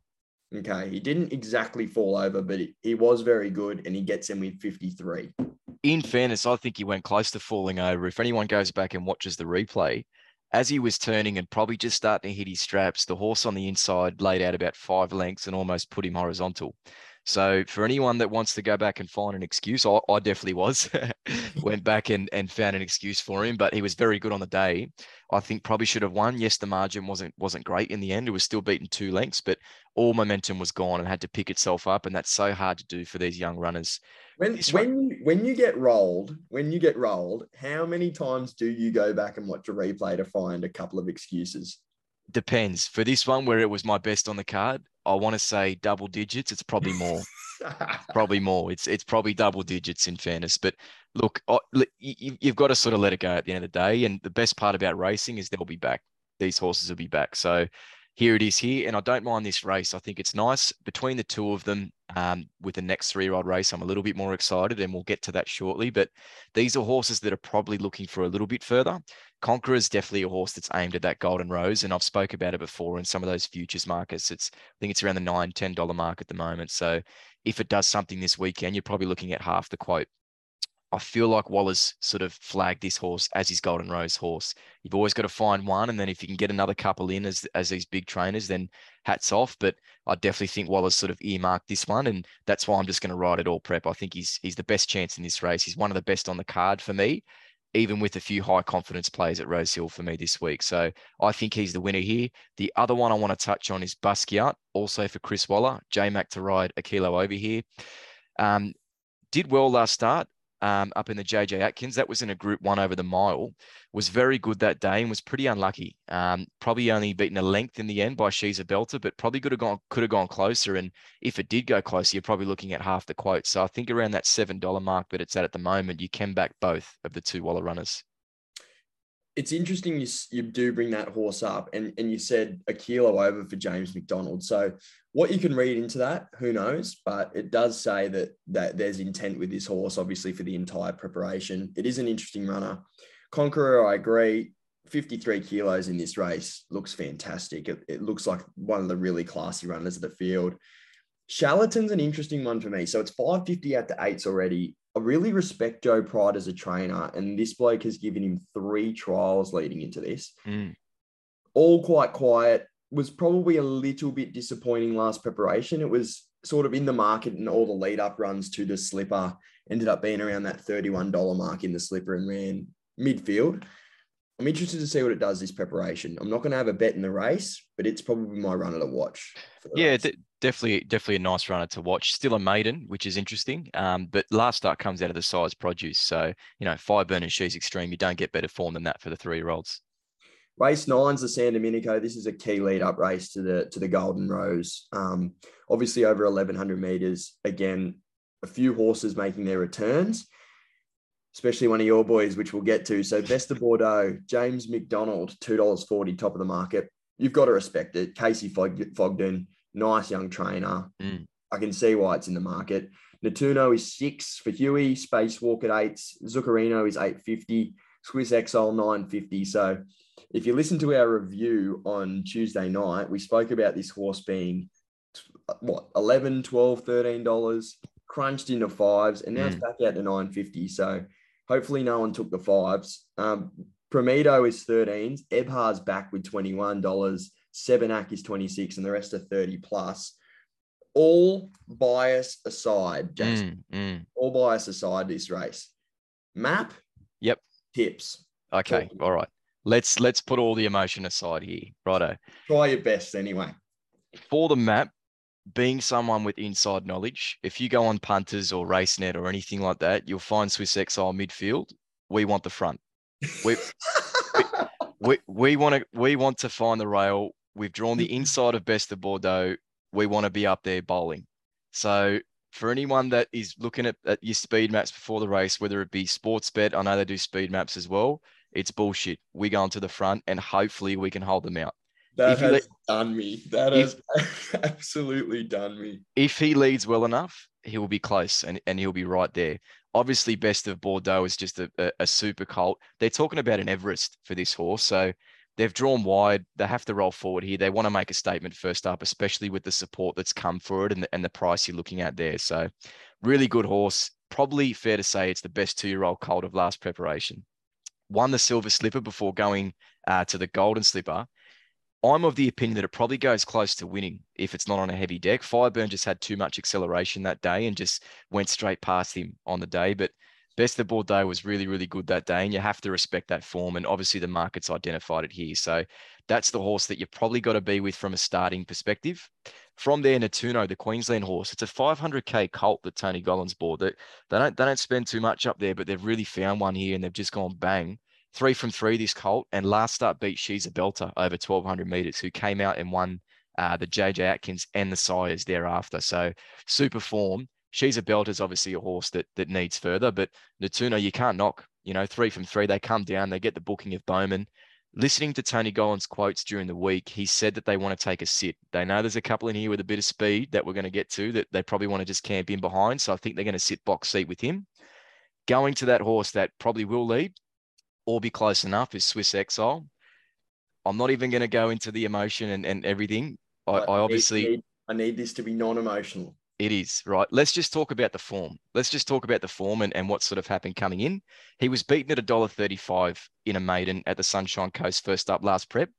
Okay, he didn't exactly fall over, but he, he was very good, and he gets in with 53. In fairness, I think he went close to falling over. If anyone goes back and watches the replay, as he was turning and probably just starting to hit his straps, the horse on the inside laid out about five lengths and almost put him horizontal. So for anyone that wants to go back and find an excuse, I, I definitely was. Went back and, and found an excuse for him, but he was very good on the day. I think probably should have won. Yes, the margin wasn't wasn't great in the end. It was still beaten two lengths, but all momentum was gone and had to pick itself up, and that's so hard to do for these young runners. When This when you when you get rolled, when you get rolled, how many times do you go back and watch a replay to find a couple of excuses? Depends. For this one, where it was my best on the card, I want to say double digits. It's probably more. probably more. It's it's probably double digits in fairness. But look, I- li- you, you've got to sort of let it go at the end of the day. And the best part about racing is they'll be back. These horses will be back. So here it is here, and I don't mind this race. I think it's nice between the two of them. Um, with the next three-year-old race, I'm a little bit more excited, and we'll get to that shortly. But these are horses that are probably looking for a little bit further. Conqueror is definitely a horse that's aimed at that golden rose, and I've spoke about it before in some of those futures markets. It's I think it's around the nine, ten dollar mark at the moment. So if it does something this weekend, you're probably looking at half the quote. I feel like Waller's sort of flagged this horse as his Golden Rose horse. You've always got to find one, and then if you can get another couple in as as these big trainers, then hats off. But I definitely think Waller's sort of earmarked this one, and that's why I'm just going to ride it all prep. I think he's he's the best chance in this race. He's one of the best on the card for me, even with a few high confidence plays at Rosehill for me this week. So I think he's the winner here. The other one I want to touch on is Basquiat, also for Chris Waller. J Mac to ride a kilo over here. Um, did well last start um, up in the JJ Atkins. That was in a group one over the mile. Was very good that day and was pretty unlucky. Um, probably only beaten a length in the end by She's a Belter, but probably could have gone could have gone closer. And if it did go closer, you're probably looking at half the quote. So I think around that seven dollar mark that it's at at the moment, you can back both of the two Waller runners. It's interesting you, you do bring that horse up and, and you said a kilo over for James McDonald. So what you can read into that, who knows? But it does say that that there's intent with this horse, obviously for the entire preparation. It is an interesting runner. Conqueror, I agree. 53 kilos in this race looks fantastic. It, it looks like one of the really classy runners of the field. Charlatan's an interesting one for me. So it's 550 out to eights already. I really respect Joe Pride as a trainer, and this bloke has given him three trials leading into this. Mm. All quite quiet. Was probably a little bit disappointing last preparation. It was sort of in the market, and all the lead up runs to the slipper ended up being around that $31 mark in the slipper and ran midfield. I'm interested to see what it does this preparation. I'm not going to have a bet in the race, but it's probably my runner to watch. Yeah, de- definitely, definitely a nice runner to watch. Still a maiden, which is interesting. Um, but last start comes out of the Sires Produce. So you know, Fireburn and She's Extreme. You don't get better form than that for the three-year-olds. Race nine's the San Domenico. This is a key lead up race to the to the Golden Rose. Um, obviously over 1100 meters. Again, a few horses making their returns, especially one of your boys, which we'll get to. So Best of Bordeaux, James McDonald, two dollars forty, top of the market. You've got to respect it. Casey Fog- Fogden, nice young trainer. Mm. I can see why it's in the market. Natuno is six for Huey. Spacewalk at eight. Zuccarino is eight fifty. Swiss Exile nine fifty. So if you listen to our review on Tuesday night, we spoke about this horse being what 11 12 13 dollars crunched into fives and now it's Mm. back out to 950 so hopefully no one took the fives. Um Prometo is 13s Ebhar's back with 21 dollars. Sebenak is 26 and the rest are 30 plus. All bias aside Jason Mm, mm. all bias aside this race. Map? Yep. tips. Okay, all right. Let's let's put all the emotion aside here, righto. try your best anyway. For the map, being someone with inside knowledge, if you go on punters or RaceNet or anything like that, you'll find Swiss Exile midfield. We want the front. We we we want to we want to find the rail. We've drawn the inside of Best of Bordeaux. We want to be up there bowling. So for anyone that is looking at, at your speed maps before the race, whether it be Sportsbet, I know they do speed maps as well. It's bullshit. We go into the front and hopefully we can hold them out. That If has done me. That if- has absolutely done me. if he leads well enough, he will be close and, and he'll be right there. Obviously, Best of Bordeaux is just a, a, a super colt. They're talking about an Everest for this horse. So they've drawn wide. They have to roll forward here. They want to make a statement first up, especially with the support that's come for it and the, and the price you're looking at there. So, really good horse. Probably fair to say it's the best two year old colt of last preparation. Won the silver slipper before going uh, to the golden slipper. I'm of the opinion that it probably goes close to winning if it's not on a heavy deck. Fireburn just had too much acceleration that day and just went straight past him on the day. But Best of Bordeaux was really, really good that day, and you have to respect that form. And obviously, the market's identified it here. So that's the horse that you've probably got to be with from a starting perspective. From there, Natuno, the Queensland horse, it's a 500k colt that Tony Gollan's bought. That they don't they don't spend too much up there, but they've really found one here, and they've just gone bang. Three from three this colt, and last start beat She's a Belter over 1200 meters, who came out and won uh, the JJ Atkins and the Sires thereafter. So super form she's a belt is obviously a horse that that needs further, but Natuno, you can't knock. You know, three from three, they come down, they get the booking of Bowman. Listening to Tony Gollan's quotes during the week, he said that they want to take a sit. They know there's a couple in here with a bit of speed that we're going to get to that they probably want to just camp in behind. So I think they're going to sit box seat with him. Going to that horse that probably will lead or be close enough is Swiss Exile. I'm not even going to go into the emotion and, and everything. I, I obviously I need, I need this to be non-emotional. It is, right? Let's just talk about the form. Let's just talk about the form and, and what sort of happened coming in. He was beaten at $1.35 in a maiden at the Sunshine Coast first up last prep.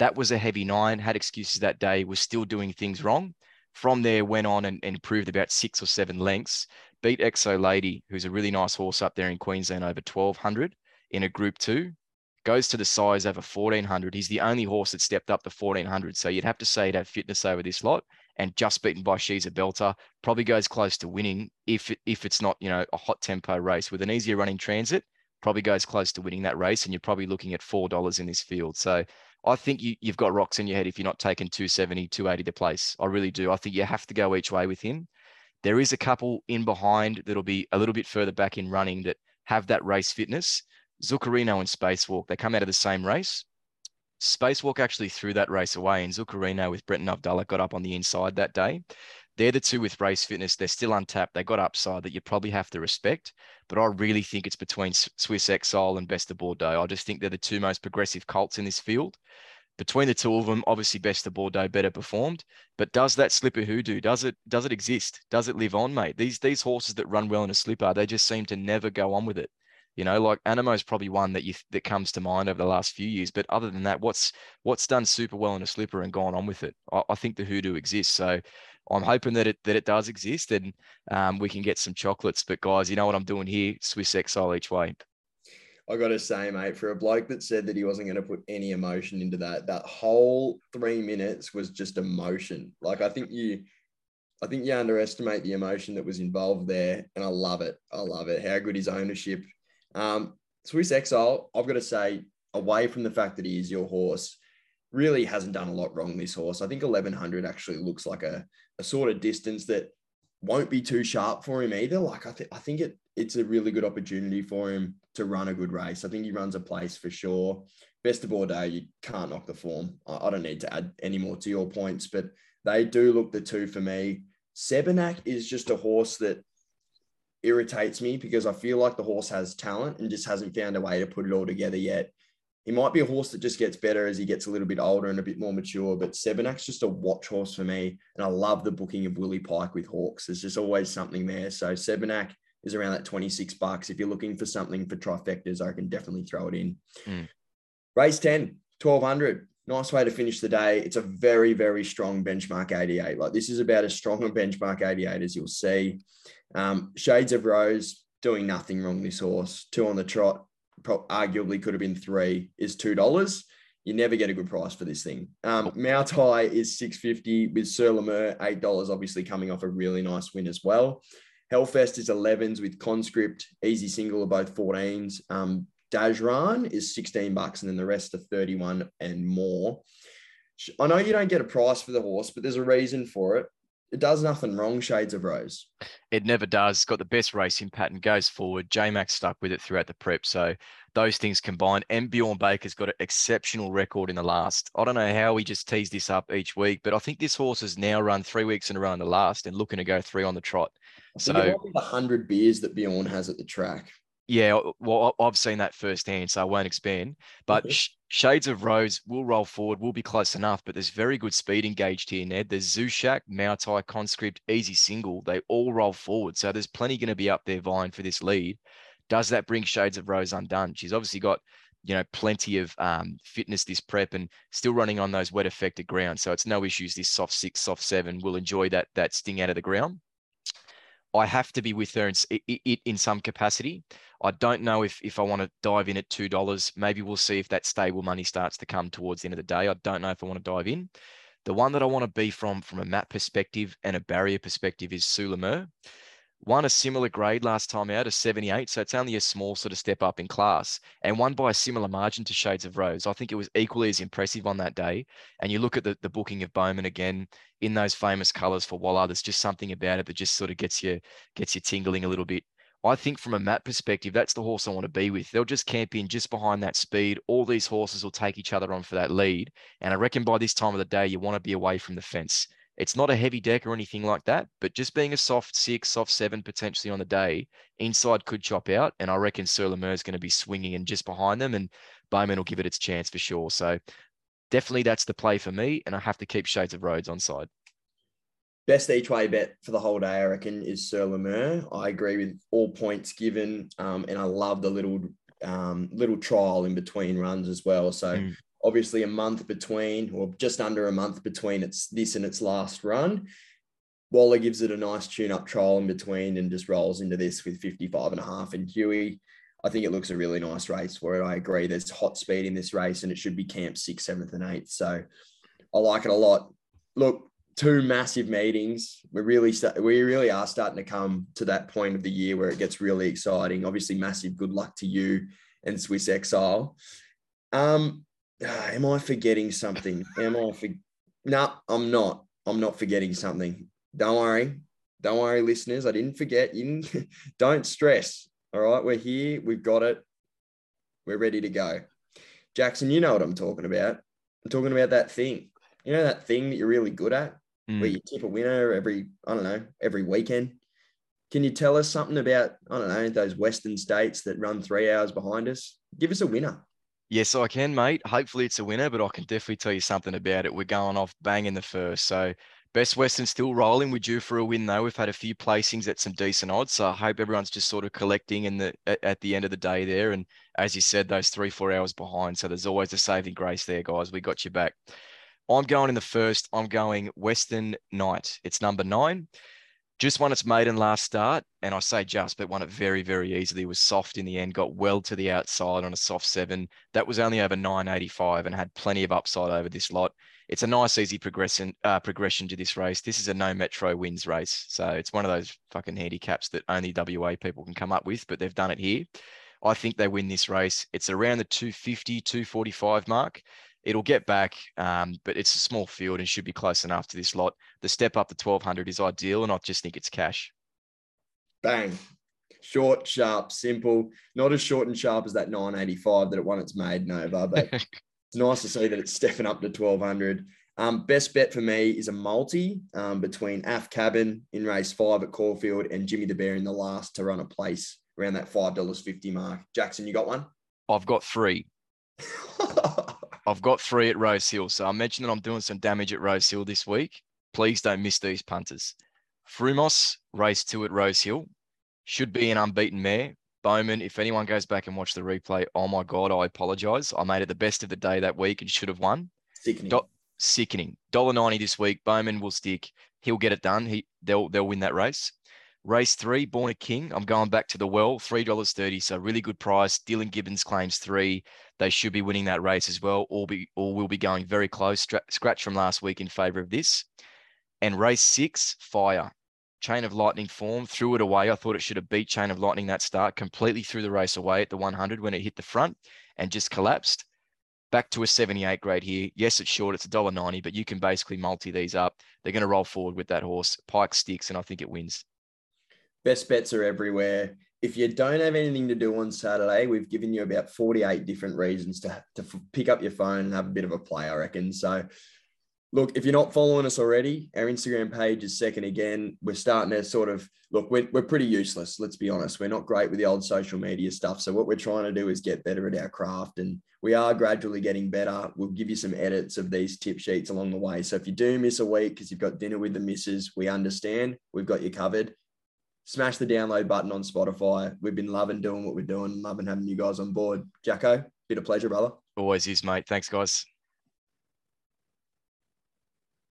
That was a heavy nine, had excuses that day, was still doing things wrong. From there, went on and, and improved about six or seven lengths. Beat Exo Lady, who's a really nice horse up there in Queensland, over 1200 in a group two. Goes to the Sires over 1400. He's the only horse that stepped up to 1400. So you'd have to say he'd have fitness over this lot and just beaten by She's a Belter, probably goes close to winning if if it's not you know a hot tempo race with an easier running transit. Probably goes close to winning that race, and you're probably looking at four dollars in this field. So I think you, you've got rocks in your head if you're not taking 270, 280 to place. I really do. I think you have to go each way with him. There is a couple in behind that'll be a little bit further back in running that have that race fitness. Zuccarino and Spacewalk, they come out of the same race. Spacewalk actually threw that race away, and Zuccarino with Brenton Avdulla got up on the inside that day. They're the two with race fitness. They're still untapped. They got upside that you probably have to respect. But I really think it's between Swiss Exile and Best of Bordeaux. I just think they're the two most progressive colts in this field. Between the two of them, obviously Best of Bordeaux better performed. But does that slipper hoodoo? Does it does it exist? Does it live on, mate? These these horses that run well in a slipper, they just seem to never go on with it. You know, like Anamoe is probably one that you that comes to mind over the last few years. But other than that, what's what's done super well in a slipper and gone on with it? I, I think the hoodoo exists. So I'm hoping that it that it does exist and um, we can get some chocolates. But guys, you know what I'm doing here? Swiss Exile each way. I got to say, mate, for a bloke that said that he wasn't going to put any emotion into that, that whole three minutes was just emotion. Like I think you, I think you underestimate the emotion that was involved there, and I love it. I love it. How good his ownership um, Swiss Exile, I've got to say, away from the fact that he is your horse, really hasn't done a lot wrong. This horse, I think 1100 actually looks like a, a sort of distance that won't be too sharp for him either. Like I think I think it it's a really good opportunity for him to run a good race. I think he runs a place for sure. Best of Bordeaux, you can't knock the form. I, I don't need to add any more to your points, but they do look the two for me. Sebenak is just a horse that irritates me because I feel like the horse has talent and just hasn't found a way to put it all together yet. He might be a horse that just gets better as he gets a little bit older and a bit more mature, but Sebenak's just a watch horse for me. And I love the booking of Willie Pike with Hawkes. There's just always something there. So Sebenak is around that 26 bucks. If you're looking for something for trifectas, I can definitely throw it in. Mm. Race 10, 1200 nice way to finish the day. It's a very, very strong benchmark 88. Like this is about as strong a benchmark 88 as you'll see. Um, Shades of Rose doing nothing wrong. This horse, two on the trot, arguably could have been three, is two dollars. You never get a good price for this thing. Um, Moutai is six fifty with Sir Lemur eight dollars, obviously coming off a really nice win as well. Hellfest is 11s with Conscript, Easy Single are both 14s. Um, Dajran is 16 bucks, and then the rest are 31 and more. I know you don't get a price for the horse, but there's a reason for it. It does nothing wrong, Shades of Rose. It never does. It's got the best racing pattern, goes forward. J Max stuck with it throughout the prep. So those things combined. And Bjorn Baker's got an exceptional record in the last. I don't know how we just tease this up each week, but I think this horse has now run three weeks in a row in the last and looking to go three on the trot. So think it might be the hundred beers that Bjorn has at the track. Yeah, well, I've seen that firsthand, so I won't expand. But Okay. Shades of Rose will roll forward, will be close enough, but there's very good speed engaged here, Ned. There's Zushak, Mautai, Conscript, Easy Single. They all roll forward. So there's plenty going to be up there vying for this lead. Does that bring Shades of Rose undone? She's obviously got, you know, plenty of um, fitness this prep and still running on those wet affected grounds. So it's no issues. This soft six, soft seven will enjoy that that sting out of the ground. I have to be with her in, s- i- i- i- in some capacity. I don't know if if I want to dive in at two dollars. Maybe we'll see if that stable money starts to come towards the end of the day. I don't know if I want to dive in. The one that I want to be from from a map perspective and a barrier perspective is Sulamur. Won a similar grade last time out, a 78. So it's only a small sort of step up in class and won by a similar margin to Shades of Rose. I think it was equally as impressive on that day. And you look at the, the booking of Bowman again in those famous colours for Waller, there's just something about it that just sort of gets you gets you tingling a little bit. I think from a map perspective, that's the horse I want to be with. They'll just camp in just behind that speed. All these horses will take each other on for that lead. And I reckon by this time of the day, you want to be away from the fence. It's not a heavy deck or anything like that, but just being a soft six, soft seven potentially on the day, inside could chop out. And I reckon Sir Lemur is going to be swinging and just behind them, and Bowman will give it its chance for sure. So definitely that's the play for me. And I have to keep Shades of Rose on side. Best each way bet for the whole day, I reckon, is Sir Lemur. I agree with all points given, um, and I love the little um, little trial in between runs as well. So Mm. Obviously a month between, or just under a month between its this and its last run. Waller gives it a nice tune-up trial in between and just rolls into this with 55 and a half. And Huey, I think it looks a really nice race for it. I agree. There's hot speed in this race, and it should be camp sixth, seventh, and eighth. So I like it a lot. Look, two massive meetings. We really start, we really are starting to come to that point of the year where it gets really exciting. Obviously, massive good luck to you and Swiss Exile. Um, ah, am I forgetting something? Am I for? No, I'm not. I'm not forgetting something. Don't worry. Don't worry, listeners. I didn't forget. You didn't, don't stress. All right, we're here. We've got it. We're ready to go. Jackson, you know what I'm talking about. I'm talking about that thing. You know that thing that you're really good at, Mm. where you tip a winner every, I don't know, every weekend. Can you tell us something about, I don't know, those Western states that run three hours behind us? Give us a winner. Yes, I can, mate. Hopefully it's a winner, but I can definitely tell you something about it. We're going off bang in the first. So Best Western still rolling. We're due for a win though. We've had a few placings at some decent odds. So I hope everyone's just sort of collecting in the at, at the end of the day there. And as you said, those three, four hours behind. So there's always a saving grace there, guys. We got you back. I'm going in the first. I'm going Western Knight. It's number nine. Just won its maiden last start, and I say just, but won it very, very easily. Was soft in the end, got well to the outside on a soft seven. That was only over 985 and had plenty of upside over this lot. It's a nice, easy progression uh, progression to this race. This is a no metro wins race, so it's one of those fucking handicaps that only WA people can come up with, but they've done it here. I think they win this race. It's around the 250, 245 mark. It'll get back, um, but it's a small field and should be close enough to this lot. The step up to 1200 is ideal, and I just think it's cash. Bang. Short, sharp, simple. Not as short and sharp as that 985 that it won its maiden over, but it's nice to see that it's stepping up to 1200. Um, best bet for me is a multi um, between Aft Cabin in race five at Caulfield and Jimmy the Bear in the last to run a place around that $5.50 mark. Jackson, you got one? I've got three. I've got three at Rose Hill. So I mentioned that I'm doing some damage at Rose Hill this week. Please don't miss these punters. Frumos, race two at Rose Hill. Should be an unbeaten mare. Bowman, if anyone goes back and watch the replay, oh my God, I apologize. I made it the best of the day that week and should have won. Sickening. Do- sickening. $1.90 this week. Bowman will stick. He'll get it done. He they'll they'll win that race. Race three, Born a King. I'm going back to the well, three dollars thirty. So really good price. Dylan Gibbons claims three. They should be winning that race as well. All be all will be going very close. Scratch from last week in favour of this. And race six, Fire. Chain of Lightning form threw it away. I thought it should have beat Chain of Lightning that start. Completely threw the race away at the 100 when it hit the front and just collapsed. Back to a 78 grade here. Yes, it's short. It's $1.90, but you can basically multi these up. They're going to roll forward with that horse. Pike sticks, and I think it wins. Best bets are everywhere. If you don't have anything to do on Saturday, we've given you about 48 different reasons to, to pick up your phone and have a bit of a play, I reckon. So look, if you're not following us already, our Instagram page is second again. We're starting to sort of look, we're, we're pretty useless. Let's be honest. We're not great with the old social media stuff. So, what we're trying to do is get better at our craft, and we are gradually getting better. We'll give you some edits of these tip sheets along the way. So, if you do miss a week because you've got dinner with the missus, we understand. We've got you covered. Smash the download button on Spotify. We've been loving doing what we're doing, loving having you guys on board. Jacko, bit of pleasure, brother. Always is, mate. Thanks, guys.